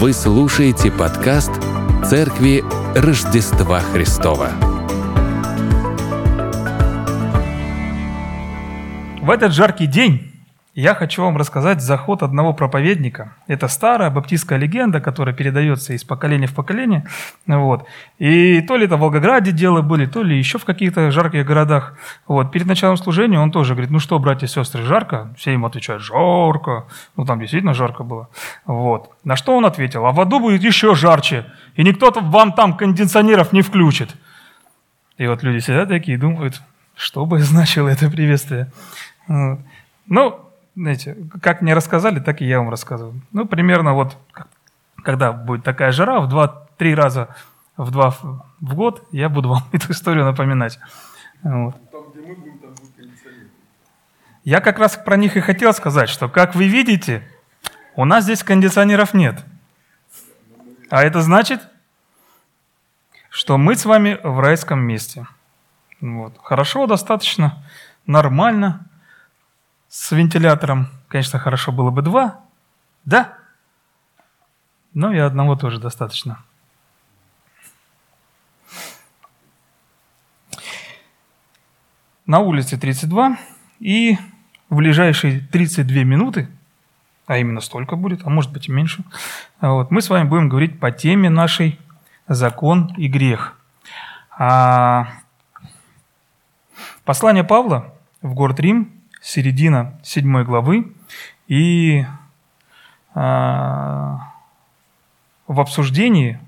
Вы слушаете подкаст Церкви Рождества Христова. В этот жаркий день я хочу вам рассказать заход одного проповедника. Это старая баптистская легенда, которая передается из поколения в поколение. Вот. И то ли это в Волгограде дело были, то ли еще в каких-то жарких городах. Вот. Перед началом служения он тоже говорит, ну что, братья и сестры, жарко? Все ему отвечают, жарко. Ну там действительно жарко было. Вот. На что он ответил, а в аду будет еще жарче, и никто вам там кондиционеров не включит. И вот люди сидят такие и думают, что бы значило это приветствие. Ну, знаете, как мне рассказали, так и я вам рассказываю. Ну, примерно вот, когда будет такая жара, в два-три раза в два в год, я буду вам эту историю напоминать. Вот. Я как раз про них и хотел сказать, что, как вы видите, у нас здесь кондиционеров нет. А это значит, что мы с вами в райском месте. Вот. Хорошо, достаточно, нормально с вентилятором, конечно, хорошо было бы два, да? Но и одного тоже достаточно. На улице 32, и в ближайшие 32 минуты, а именно столько будет, а может быть и меньше, вот, мы с вами будем говорить по теме нашей «Закон и грех». А послание Павла в город Рим середина седьмой главы, и а, в обсуждении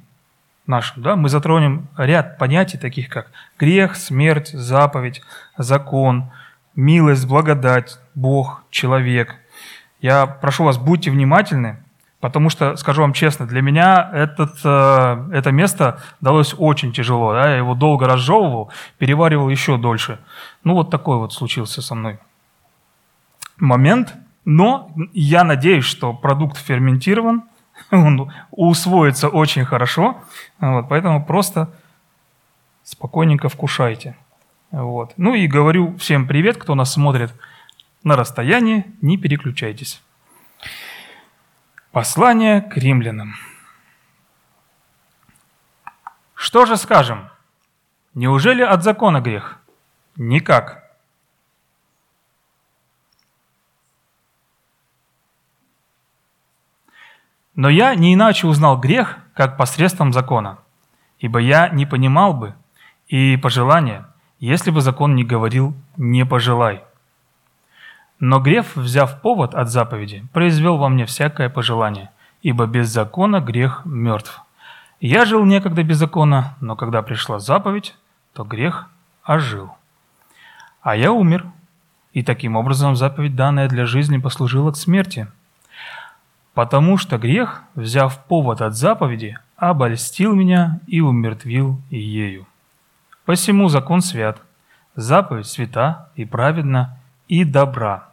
нашем да, мы затронем ряд понятий, таких как грех, смерть, заповедь, закон, милость, благодать, Бог, человек. Я прошу вас, будьте внимательны, потому что, скажу вам честно, для меня этот, э, это место далось очень тяжело. Да? Я его долго разжевывал, переваривал еще дольше. Ну, вот такой вот случился со мной момент, но я надеюсь, что продукт ферментирован, он усвоится очень хорошо, вот, поэтому просто спокойненько вкушайте. Вот. Ну и говорю всем привет, кто нас смотрит на расстоянии, не переключайтесь. Послание к римлянам. Что же скажем? Неужели от закона грех? Никак. Но я не иначе узнал грех, как посредством закона. Ибо я не понимал бы и пожелания, если бы закон не говорил «не пожелай». Но грех, взяв повод от заповеди, произвел во мне всякое пожелание, ибо без закона грех мертв. Я жил некогда без закона, но когда пришла заповедь, то грех ожил. А я умер, и таким образом заповедь, данная для жизни, послужила к смерти – Потому что грех, взяв повод от заповеди, обольстил меня и умертвил ею. Посему закон свят, заповедь свята и праведна и добра.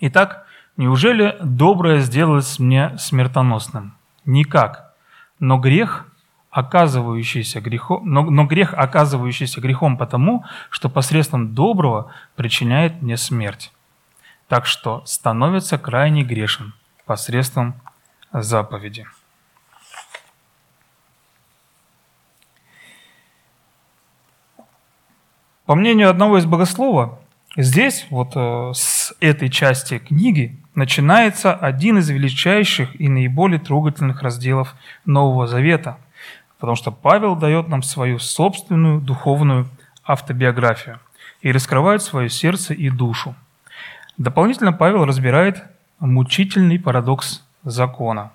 Итак, неужели доброе сделалось мне смертоносным? Никак. Но грех, оказывающийся грехом, но, но грех, оказывающийся грехом потому, что посредством доброго причиняет мне смерть. Так что становится крайне грешен посредством заповеди. По мнению одного из богослова, здесь, вот э, с этой части книги, начинается один из величайших и наиболее трогательных разделов Нового Завета, потому что Павел дает нам свою собственную духовную автобиографию и раскрывает свое сердце и душу. Дополнительно Павел разбирает мучительный парадокс закона.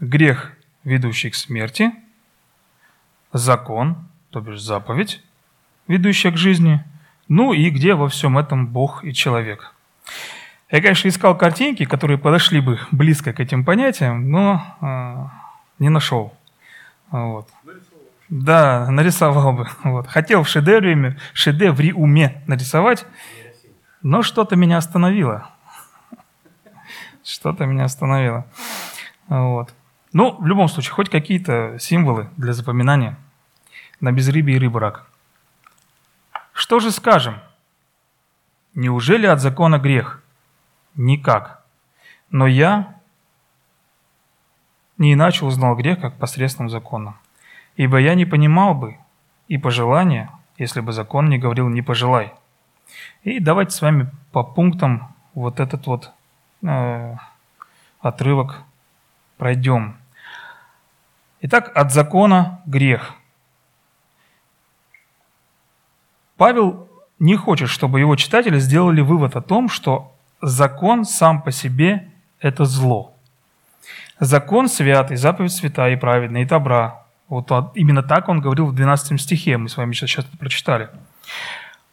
Грех, ведущий к смерти, закон, то бишь заповедь, ведущая к жизни, ну и где во всем этом Бог и человек. Я, конечно, искал картинки, которые подошли бы близко к этим понятиям, но э, не нашел. Вот. Да, нарисовал бы. Вот. Хотел в шедевре, шедевре уме нарисовать, но что-то меня остановило. Что-то меня остановило. Вот. Ну, в любом случае, хоть какие-то символы для запоминания на безрыбье и рыбу Что же скажем? Неужели от закона грех? Никак. Но я не иначе узнал грех, как посредством закона. Ибо я не понимал бы и пожелания, если бы закон не говорил «не пожелай». И давайте с вами по пунктам вот этот вот э, отрывок пройдем. Итак, от закона грех. Павел не хочет, чтобы его читатели сделали вывод о том, что закон сам по себе – это зло. Закон святый, заповедь святая и праведная, и добра. Вот именно так он говорил в 12 стихе, мы с вами сейчас, сейчас прочитали.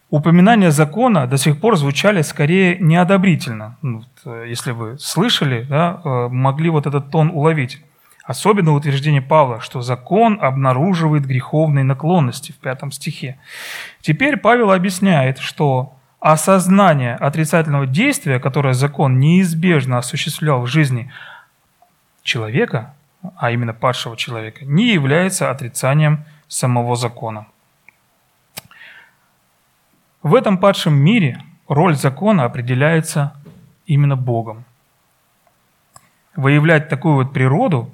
Упоминания закона до сих пор звучали скорее неодобрительно. Ну, э, если вы слышали, да, э, могли вот этот тон уловить. Особенно утверждение Павла, что закон обнаруживает греховные наклонности в пятом стихе. Теперь Павел объясняет, что осознание отрицательного действия, которое закон неизбежно осуществлял в жизни человека, а именно падшего человека, не является отрицанием самого закона. В этом падшем мире роль закона определяется именно Богом. Выявлять такую вот природу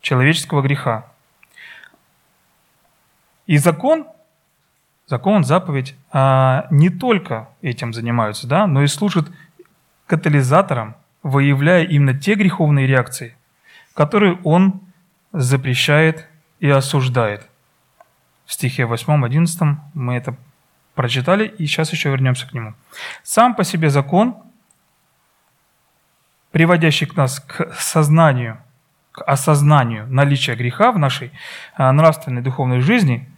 человеческого греха. И закон, закон, заповедь, а, не только этим занимаются, да, но и служат катализатором, выявляя именно те греховные реакции, которые он запрещает и осуждает. В стихе 8-11 мы это прочитали, и сейчас еще вернемся к нему. Сам по себе закон, приводящий к нас к сознанию – к осознанию наличия греха в нашей а, нравственной духовной жизни,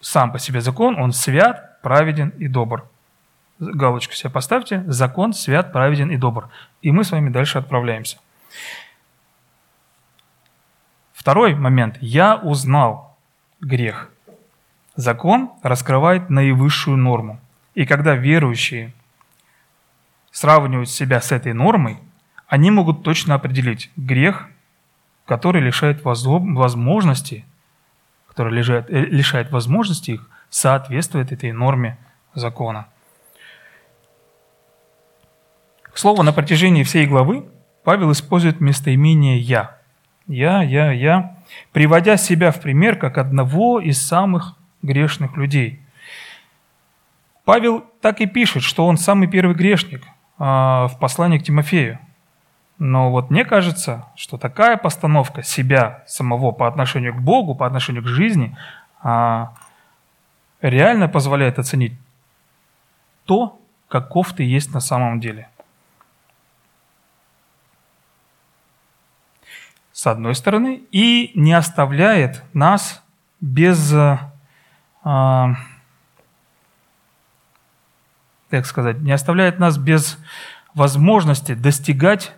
сам по себе закон, он свят, праведен и добр. Галочку себе поставьте. Закон свят, праведен и добр. И мы с вами дальше отправляемся. Второй момент. Я узнал грех. Закон раскрывает наивысшую норму. И когда верующие сравнивают себя с этой нормой, они могут точно определить, грех который лишает возможности, который лишает, э, лишает возможности их соответствовать этой норме закона. К слову, на протяжении всей главы Павел использует местоимение «я». «Я», «я», «я», приводя себя в пример как одного из самых грешных людей. Павел так и пишет, что он самый первый грешник а, в послании к Тимофею. Но вот мне кажется, что такая постановка себя самого по отношению к Богу, по отношению к жизни, а, реально позволяет оценить то, каков ты есть на самом деле. С одной стороны, и не оставляет нас без, а, как сказать, не оставляет нас без возможности достигать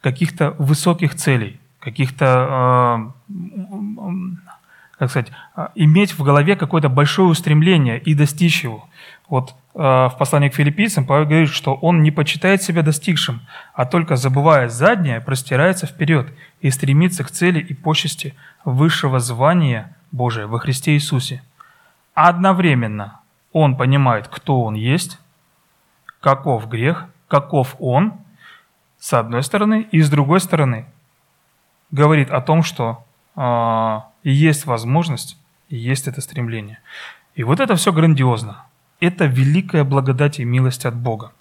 каких-то высоких целей, каких-то, э, как сказать, иметь в голове какое-то большое устремление и достичь его. Вот в послании к филиппийцам Павел говорит, что он не почитает себя достигшим, а только забывая заднее, простирается вперед и стремится к цели и почести высшего звания Божия во Христе Иисусе. Одновременно он понимает, кто он есть, каков грех, каков он – с одной стороны, и с другой стороны говорит о том, что э, есть возможность, и есть это стремление. И вот это все грандиозно. Это великая благодать и милость от Бога.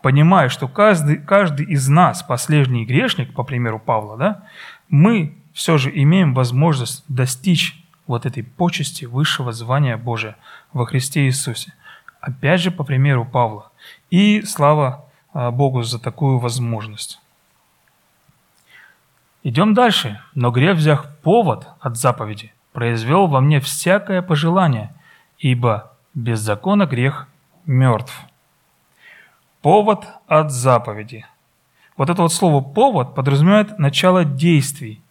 Понимая, что каждый, каждый из нас, последний грешник, по примеру Павла, да, мы все же имеем возможность достичь вот этой почести высшего звания Божия во Христе Иисусе. Опять же, по примеру Павла. И слава а, Богу за такую возможность. Идем дальше. Но грех, взяв повод от заповеди, произвел во мне всякое пожелание, ибо без закона грех мертв. Повод от заповеди. Вот это вот слово «повод» подразумевает начало действий,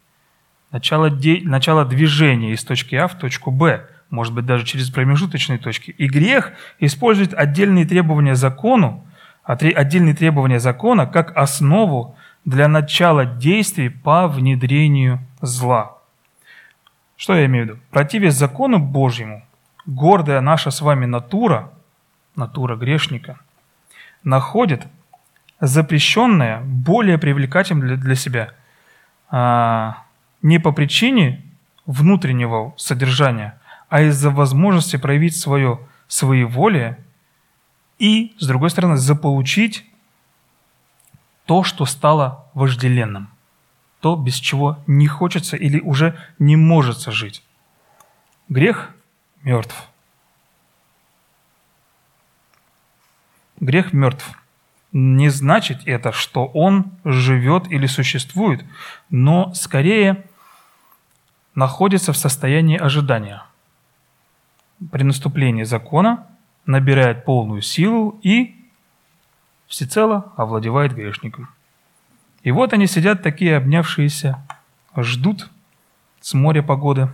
начало, де... начало движения из точки А в точку Б, может быть, даже через промежуточные точки. И грех использует отдельные требования закону, отдельные требования закона как основу для начала действий по внедрению зла. Что я имею в виду? Противясь закону Божьему, гордая наша с вами натура, натура грешника, находит запрещенное более привлекательным для, для себя. Не по причине внутреннего содержания, а из-за возможности проявить свое своеволие и, с другой стороны, заполучить то, что стало вожделенным, то, без чего не хочется или уже не может жить. Грех мертв. Грех мертв. Не значит это, что он живет или существует, но скорее находится в состоянии ожидания. При наступлении закона набирает полную силу и всецело овладевает грешником. И вот они сидят такие обнявшиеся, ждут с моря погоды.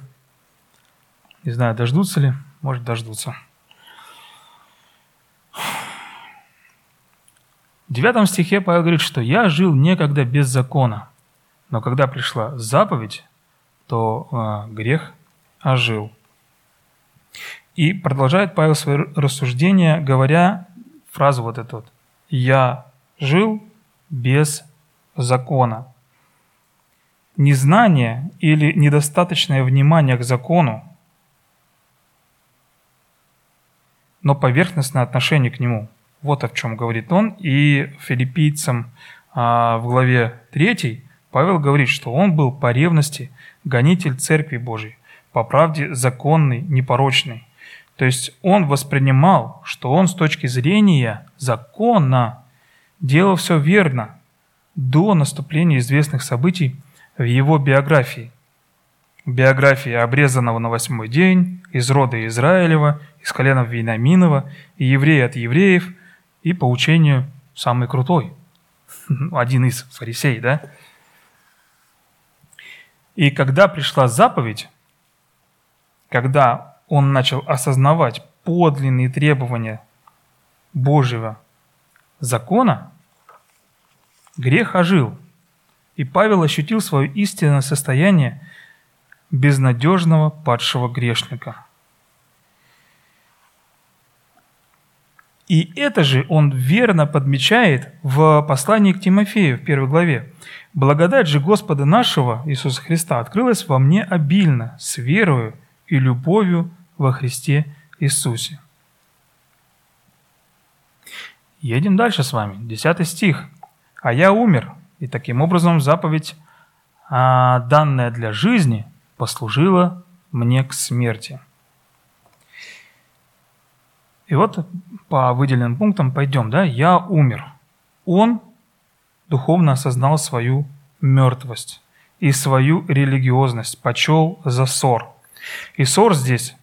Не знаю, дождутся ли, может дождутся. В девятом стихе Павел говорит, что «я жил некогда без закона, но когда пришла заповедь, то э, грех ожил». И продолжает Павел свое рассуждение, говоря фразу вот эту вот «я жил без закона». Незнание или недостаточное внимание к закону, но поверхностное отношение к нему – вот о чем говорит он. И филиппийцам а, в главе 3 Павел говорит, что он был по ревности гонитель Церкви Божией, по правде законный, непорочный. То есть он воспринимал, что он с точки зрения закона делал все верно до наступления известных событий в его биографии. Биография обрезанного на восьмой день, из рода Израилева, из колена Вейнаминова, и еврея от евреев – и по учению самый крутой, один из фарисей, да? И когда пришла заповедь, когда он начал осознавать подлинные требования Божьего закона, грех ожил, и Павел ощутил свое истинное состояние безнадежного падшего грешника – И это же он верно подмечает в послании к Тимофею в первой главе. «Благодать же Господа нашего Иисуса Христа открылась во мне обильно, с верою и любовью во Христе Иисусе». Едем дальше с вами. Десятый стих. «А я умер, и таким образом заповедь, а, данная для жизни, послужила мне к смерти». И вот по выделенным пунктам пойдем, да, я умер. Он духовно осознал свою мертвость и свою религиозность, почел за ссор. И ссор здесь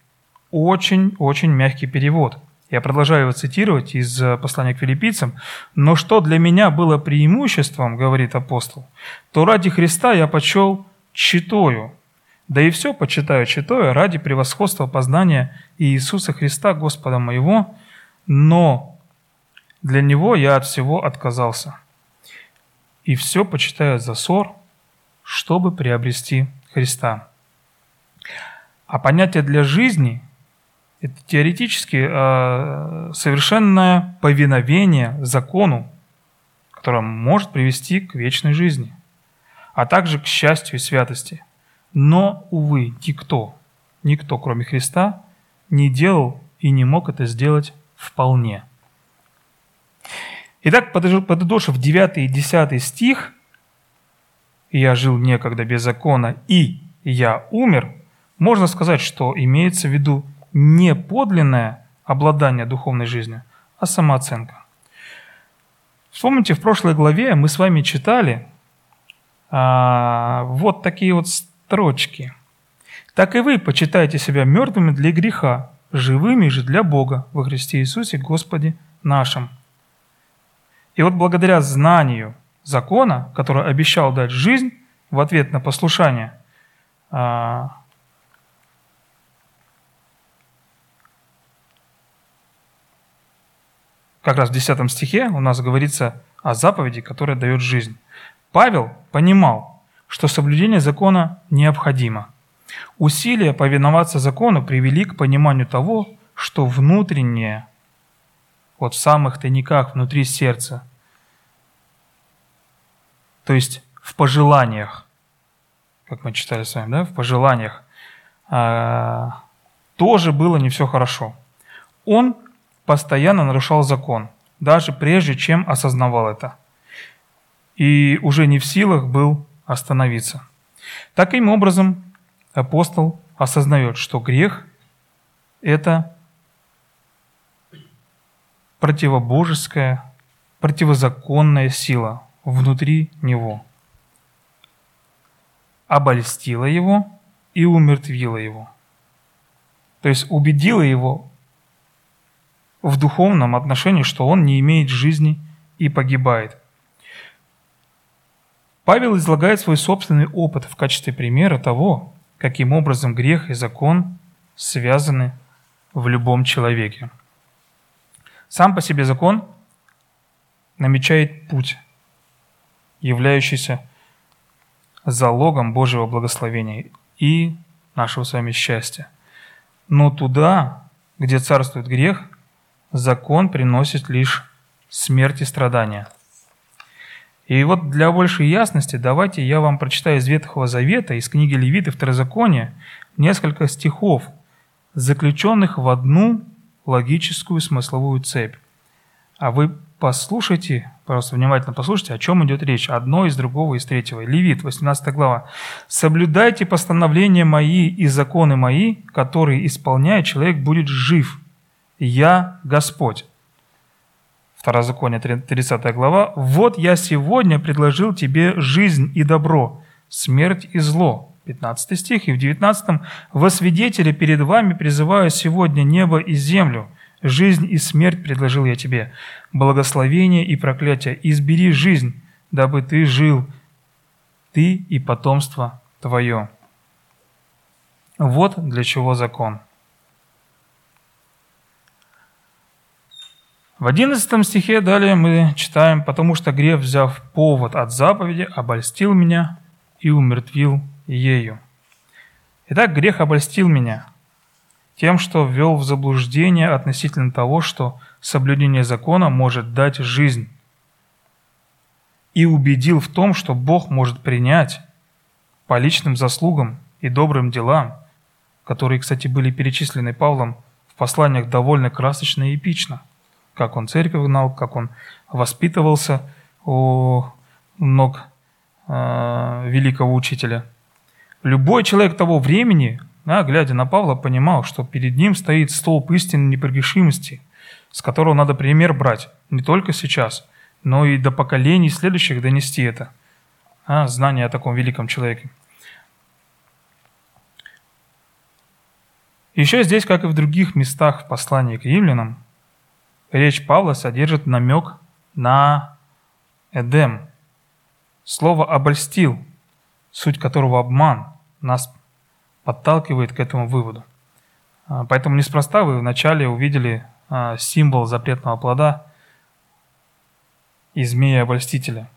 очень-очень мягкий перевод. Я продолжаю его цитировать из послания к филиппийцам. «Но что для меня было преимуществом, — говорит апостол, — то ради Христа я почел читою, да и все почитаю читаю ради превосходства познания Иисуса Христа, Господа моего, но для Него я от всего отказался. И все почитаю за ссор, чтобы приобрести Христа. А понятие для жизни – это теоретически э, совершенное повиновение закону, которое может привести к вечной жизни, а также к счастью и святости – но, увы, никто, никто, кроме Христа, не делал и не мог это сделать вполне. Итак, подытожив 9 и 10 стих, «Я жил некогда без закона, и я умер», можно сказать, что имеется в виду не подлинное обладание духовной жизнью, а самооценка. Вспомните, в прошлой главе мы с вами читали а, вот такие вот строчки. Так и вы почитайте себя мертвыми для греха, живыми же для Бога во Христе Иисусе Господе нашим. И вот благодаря знанию закона, который обещал дать жизнь в ответ на послушание, а, как раз в 10 стихе у нас говорится о заповеди, которая дает жизнь. Павел понимал, что соблюдение закона необходимо. Усилия повиноваться закону привели к пониманию того, что внутреннее, вот в самых тайниках внутри сердца, то есть в пожеланиях, как мы читали с вами, да, в пожеланиях, а, тоже было не все хорошо. Он постоянно нарушал закон, даже прежде чем осознавал это. И уже не в силах был остановиться. Таким образом, апостол осознает, что грех – это противобожеская, противозаконная сила внутри него. Обольстила его и умертвила его. То есть убедила его в духовном отношении, что он не имеет жизни и погибает. Павел излагает свой собственный опыт в качестве примера того, каким образом грех и закон связаны в любом человеке. Сам по себе закон намечает путь, являющийся залогом Божьего благословения и нашего с вами счастья. Но туда, где царствует грех, закон приносит лишь смерть и страдания. И вот для большей ясности давайте я вам прочитаю из Ветхого Завета, из книги Левиты Второзакония, несколько стихов, заключенных в одну логическую смысловую цепь. А вы послушайте, просто внимательно послушайте, о чем идет речь. Одно из другого, из третьего. Левит, 18 глава. «Соблюдайте постановления мои и законы мои, которые, исполняя, человек будет жив. Я Господь». Второзаконие, 30 глава. «Вот я сегодня предложил тебе жизнь и добро, смерть и зло, 15 стих, и в 19 «Во свидетели перед вами призываю сегодня небо и землю, жизнь и смерть предложил я тебе, благословение и проклятие, избери жизнь, дабы ты жил, ты и потомство твое». Вот для чего закон. В 11 стихе далее мы читаем, «Потому что грех, взяв повод от заповеди, обольстил меня и умертвил ею. Итак, грех обольстил меня тем, что ввел в заблуждение относительно того, что соблюдение закона может дать жизнь, и убедил в том, что Бог может принять по личным заслугам и добрым делам, которые, кстати, были перечислены Павлом в посланиях довольно красочно и эпично, как он церковь гнал, как он воспитывался у ног э, великого учителя – Любой человек того времени, да, глядя на Павла, понимал, что перед ним стоит столб истинной непогрешимости, с которого надо пример брать не только сейчас, но и до поколений следующих донести это, а, знание о таком великом человеке. Еще здесь, как и в других местах в послании к римлянам, речь Павла содержит намек на Эдем. Слово «обольстил» суть которого обман, нас подталкивает к этому выводу. А, поэтому неспроста вы вначале увидели а, символ запретного плода и змея-обольстителя.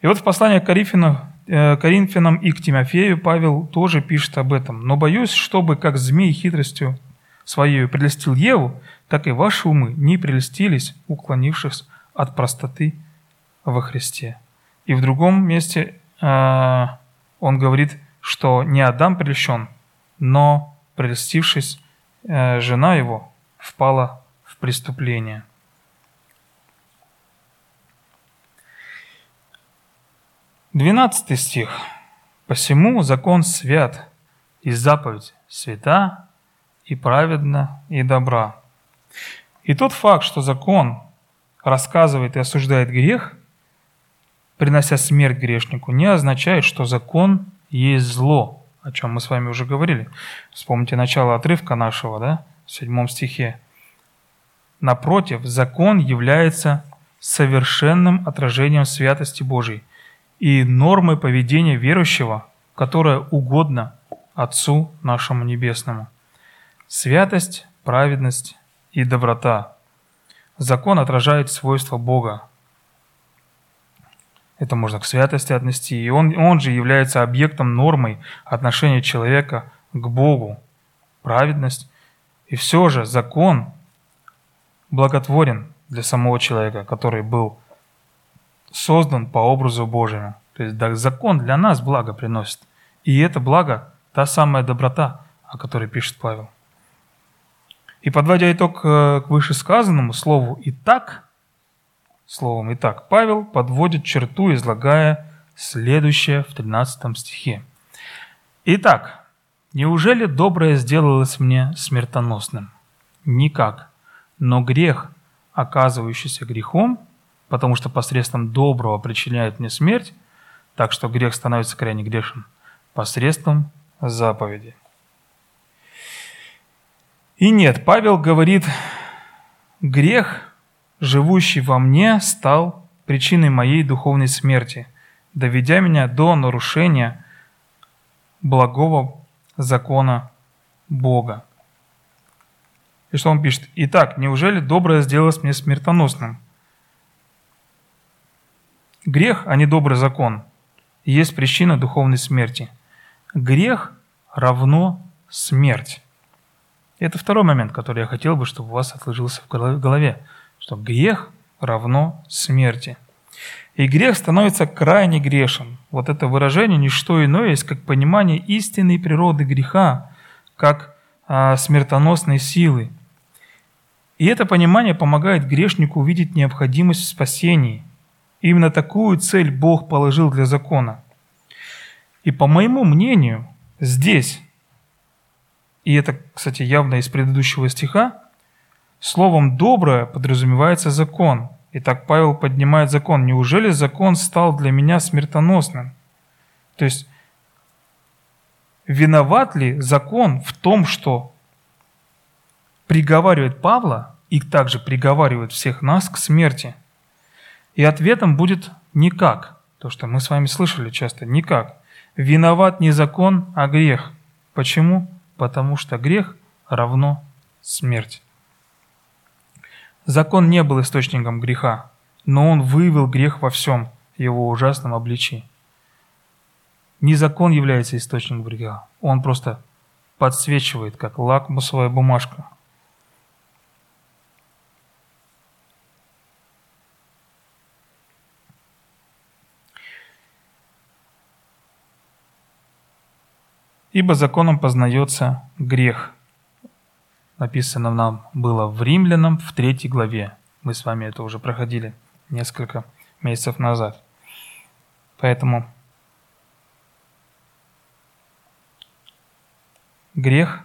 И вот в послании к э, Коринфянам и к Тимофею Павел тоже пишет об этом. «Но боюсь, чтобы как змей хитростью своей прелестил Еву, так и ваши умы не прелестились, уклонившись от простоты во Христе». И в другом месте а, он говорит, что не Адам прельщен, но, прельстившись, э, жена его впала в преступление. Двенадцатый стих. «Посему закон свят, и заповедь свята, и праведна, и добра». И тот факт, что закон рассказывает и осуждает грех – принося смерть грешнику, не означает, что закон есть зло, о чем мы с вами уже говорили. Вспомните начало отрывка нашего, да, в седьмом стихе. Напротив, закон является совершенным отражением святости Божией и нормой поведения верующего, которая угодна Отцу нашему Небесному. Святость, праведность и доброта. Закон отражает свойства Бога, это можно к святости отнести. И он, он же является объектом нормой отношения человека к Богу. Праведность. И все же закон благотворен для самого человека, который был создан по образу Божьему. То есть да, закон для нас благо приносит. И это благо – та самая доброта, о которой пишет Павел. И подводя итог э, к вышесказанному слову «и так», словом «и так», Павел подводит черту, излагая следующее в 13 стихе. «Итак, неужели доброе сделалось мне смертоносным? Никак. Но грех, оказывающийся грехом, потому что посредством доброго причиняет мне смерть, так что грех становится крайне грешен, посредством заповеди». И нет, Павел говорит, грех, живущий во мне, стал причиной моей духовной смерти, доведя меня до нарушения благого закона Бога. И что он пишет? Итак, неужели доброе сделалось мне смертоносным? Грех, а не добрый закон, есть причина духовной смерти. Грех равно смерть. Это второй момент, который я хотел бы, чтобы у вас отложился в голове, что грех равно смерти. И грех становится крайне грешен. Вот это выражение не что иное есть, как понимание истинной природы греха, как а, смертоносной силы. И это понимание помогает грешнику увидеть необходимость в спасении. Именно такую цель Бог положил для закона. И по моему мнению, здесь и это, кстати, явно из предыдущего стиха, словом «доброе» подразумевается закон. Итак, Павел поднимает закон. Неужели закон стал для меня смертоносным? То есть, виноват ли закон в том, что приговаривает Павла и также приговаривает всех нас к смерти? И ответом будет «никак». То, что мы с вами слышали часто, «никак». Виноват не закон, а грех. Почему? Потому что грех равно смерть. Закон не был источником греха, но он выявил грех во всем его ужасном обличии. Не закон является источником греха, он просто подсвечивает, как лакмусовая бумажка. Ибо законом познается грех. Написано нам было в Римлянам в третьей главе. Мы с вами это уже проходили несколько месяцев назад. Поэтому грех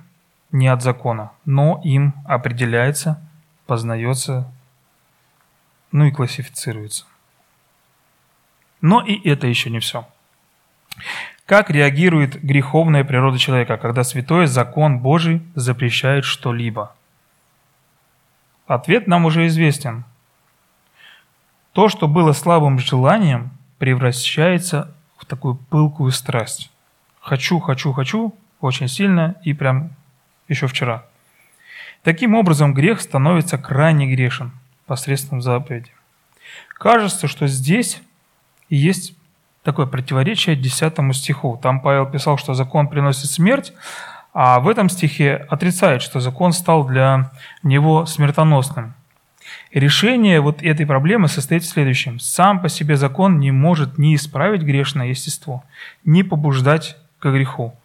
не от закона, но им определяется, познается, ну и классифицируется. Но и это еще не все. Как реагирует греховная природа человека, когда святой закон Божий запрещает что-либо? Ответ нам уже известен. То, что было слабым желанием, превращается в такую пылкую страсть. Хочу, хочу, хочу очень сильно и прям еще вчера. Таким образом, грех становится крайне грешен посредством заповеди. Кажется, что здесь есть такое противоречие 10 стиху. Там Павел писал, что закон приносит смерть, а в этом стихе отрицает, что закон стал для него смертоносным. И решение вот этой проблемы состоит в следующем. Сам по себе закон не может ни исправить грешное естество, ни побуждать к греху.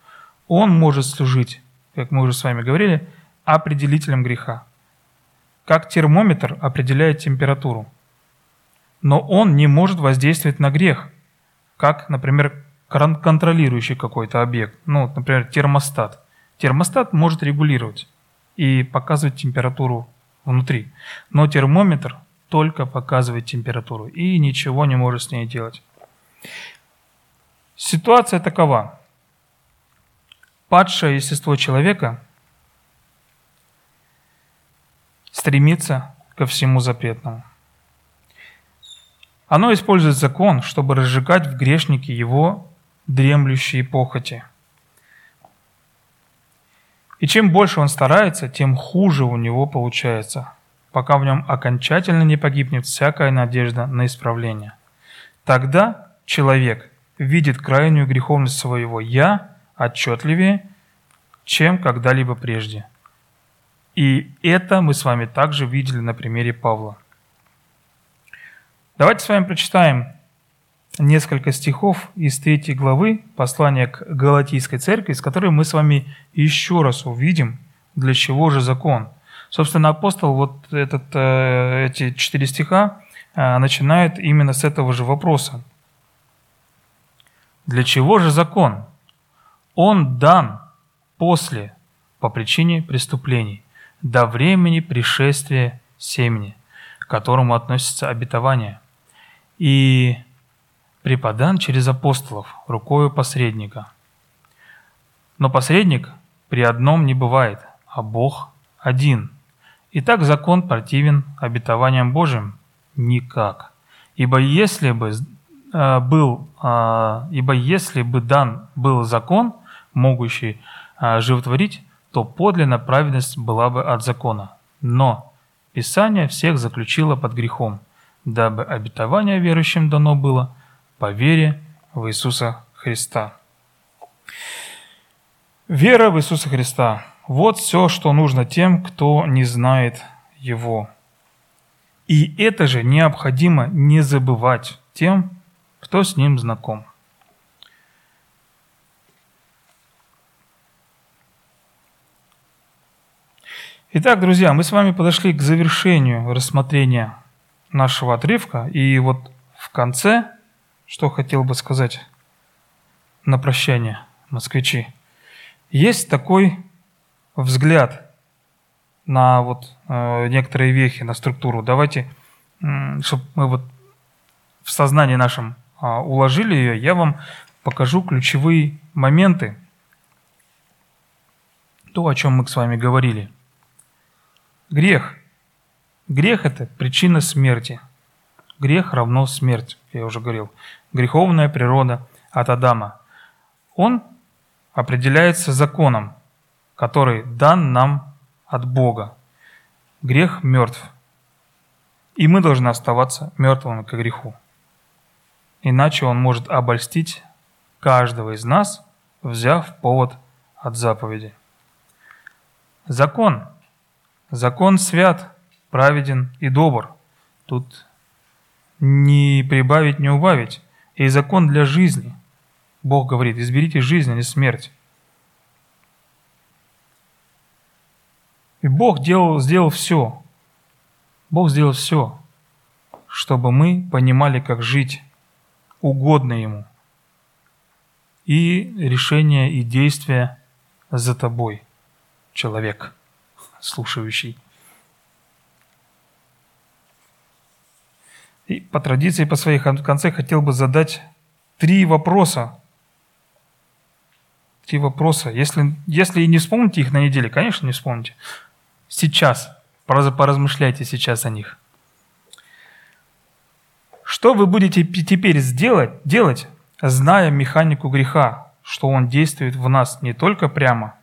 Он может служить, как мы уже с вами говорили, определителем греха. Как термометр определяет температуру. Но он не может воздействовать на грех, как, например, контролирующий какой-то объект, ну, например, термостат. Термостат может регулировать и показывать температуру внутри, но термометр только показывает температуру и ничего не может с ней делать. Ситуация такова. Падшее естество человека стремится ко всему запретному. Оно использует закон, чтобы разжигать в грешнике его дремлющие похоти. И чем больше он старается, тем хуже у него получается, пока в нем окончательно не погибнет всякая надежда на исправление. Тогда человек видит крайнюю греховность своего «я» отчетливее, чем когда-либо прежде. И это мы с вами также видели на примере Павла. Давайте с вами прочитаем несколько стихов из третьей главы послания к Галатийской церкви, с которой мы с вами еще раз увидим, для чего же закон. Собственно, апостол вот этот, э, эти четыре стиха э, начинает именно с этого же вопроса. Для чего же закон? Он дан после, по причине преступлений, до времени пришествия семени, к которому относится обетование, и преподан через апостолов рукою посредника. Но посредник при одном не бывает, а Бог один. Итак, закон противен обетованиям Божьим? Никак. Ибо если бы э, был, э, ибо если бы дан был закон, могущий э, животворить, то подлинная праведность была бы от закона. Но Писание всех заключило под грехом, дабы обетование верующим дано было по вере в Иисуса Христа. Вера в Иисуса Христа – вот все, что нужно тем, кто не знает Его. И это же необходимо не забывать тем, кто с Ним знаком. Итак, друзья, мы с вами подошли к завершению рассмотрения нашего отрывка. И вот в конце, что хотел бы сказать на прощание, москвичи, есть такой взгляд на вот э, некоторые вехи, на структуру. Давайте, э, чтобы мы вот в сознании нашем э, уложили ее, я вам покажу ключевые моменты, то, о чем мы с вами говорили – Грех. Грех – это причина смерти. Грех равно смерть, я уже говорил. Греховная природа от Адама. Он определяется законом, который дан нам от Бога. Грех мертв. И мы должны оставаться мертвыми к греху. Иначе он может обольстить каждого из нас, взяв повод от заповеди. Закон – Закон свят, праведен и добр. Тут не прибавить, не убавить. И закон для жизни. Бог говорит, изберите жизнь, а не смерть. И Бог делал, сделал все. Бог сделал все, чтобы мы понимали, как жить угодно Ему. И решение и действия за тобой, человек слушающий. И по традиции, по своей конце хотел бы задать три вопроса. Три вопроса. Если, если и не вспомните их на неделе, конечно, не вспомните. Сейчас. Поразмышляйте сейчас о них. Что вы будете теперь сделать, делать, зная механику греха, что он действует в нас не только прямо,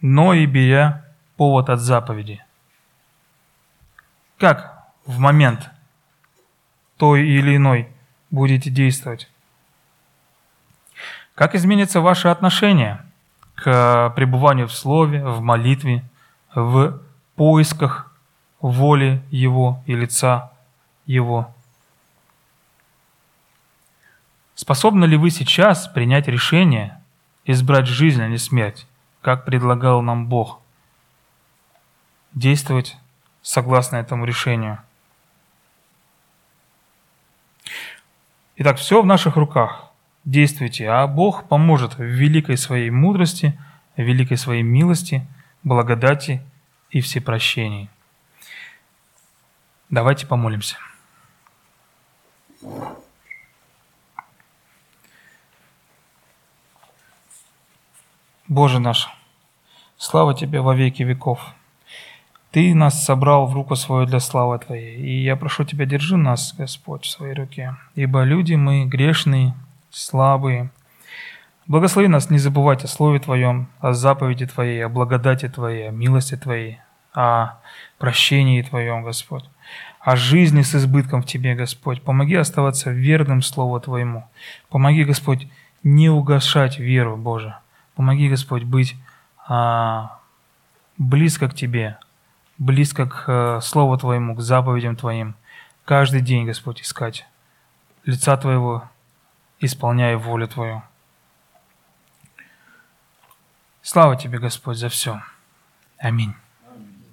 но и беря повод от заповеди. Как в момент той или иной будете действовать? Как изменится ваше отношение к пребыванию в Слове, в молитве, в поисках воли Его и лица Его? Способны ли вы сейчас принять решение избрать жизнь, а не смерть, как предлагал нам Бог? действовать согласно этому решению. Итак, все в наших руках. Действуйте, а Бог поможет в великой своей мудрости, в великой своей милости, благодати и всепрощении. Давайте помолимся. Боже наш, слава Тебе во веки веков – ты нас собрал в руку свою для славы Твоей. И я прошу Тебя, держи нас, Господь, в своей руке. Ибо люди мы грешные, слабые. Благослови нас не забывать о Слове Твоем, о заповеди Твоей, о благодати Твоей, о милости Твоей, о прощении Твоем, Господь, о жизни с избытком в Тебе, Господь. Помоги оставаться верным Слову Твоему. Помоги, Господь, не угашать веру, Боже. Помоги, Господь, быть а, близко к Тебе, близко к э, Слову Твоему, к заповедям Твоим, каждый день, Господь, искать лица Твоего, исполняя волю Твою. Слава Тебе, Господь, за все. Аминь.